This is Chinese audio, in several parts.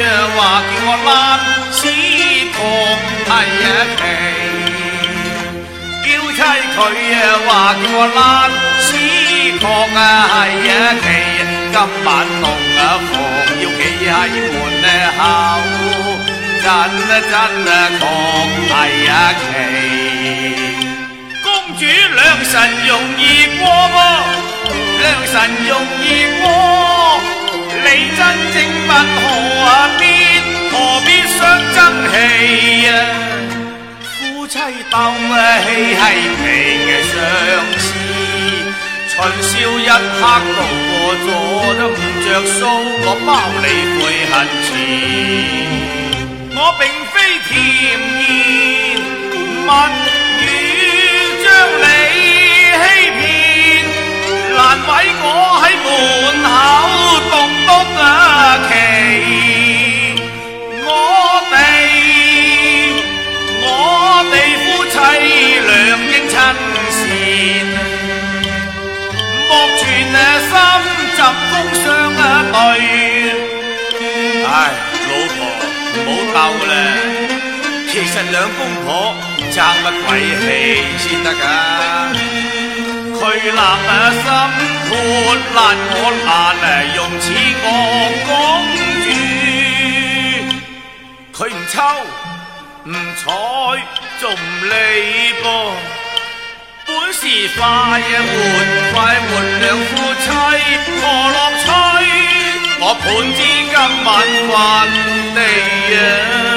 话叫我拉思觉第一奇，娇妻佢啊话叫我拉思觉啊系啊奇，今晚梦啊梦要企喺门口，真真啊觉第一奇。公主两神容易过噃，两神容易过。你真正问何必何必相争气啊？夫妻斗气系平常事，秦宵一刻到过咗都唔着数，我包你悔恨迟。我并非甜言蜜语将你欺骗，难为我喺门口。两公婆争乜鬼气先得噶？佢立心泼辣我，难用此我讲住，佢唔抽唔睬仲唔理噃？本是快活快活两夫妻何乐趣？我本知今晚运地啊！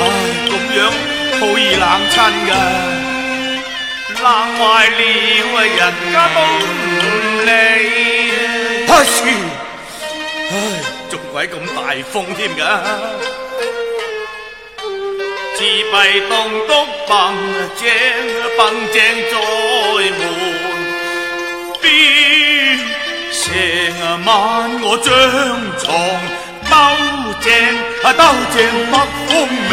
唉，咁样好易冷親噶，冷坏了人家都唔理。不唉，仲鬼咁大風添噶。自閉洞正縫，縫縫在門邊。成晚我張床。刀剑，啊，刀剑发疯美。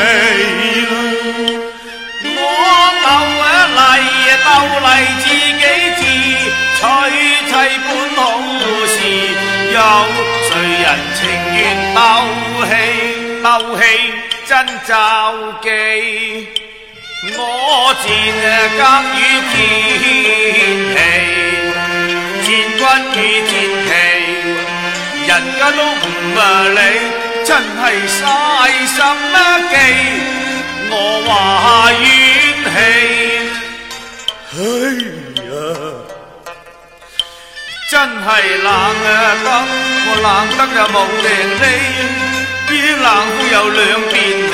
我斗啊，嚟啊，斗厉自己志，取妻本好事，有谁人情愿斗气？斗气真就忌，我自格与天气。啊，你真系什心机，我话怨气，哎呀，真系冷啊得，我冷得又冇定力，热冷各有两边地。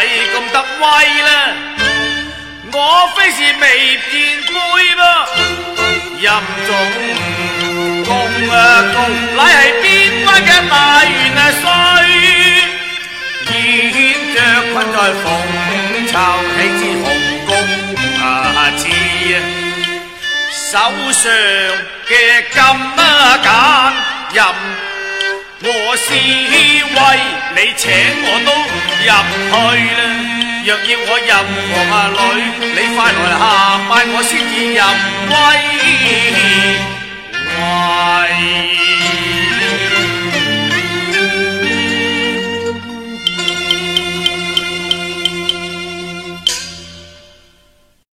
睇咁得威啦！我非是未变灰噃，任总公啊，共礼系边关嘅大元啊，衰，怨着困在红巢，岂知红公啊，啊，手上嘅金啊，拣银。我是为你请我都入去啦。若要我入皇阿女，你快来下拜我先至入威威。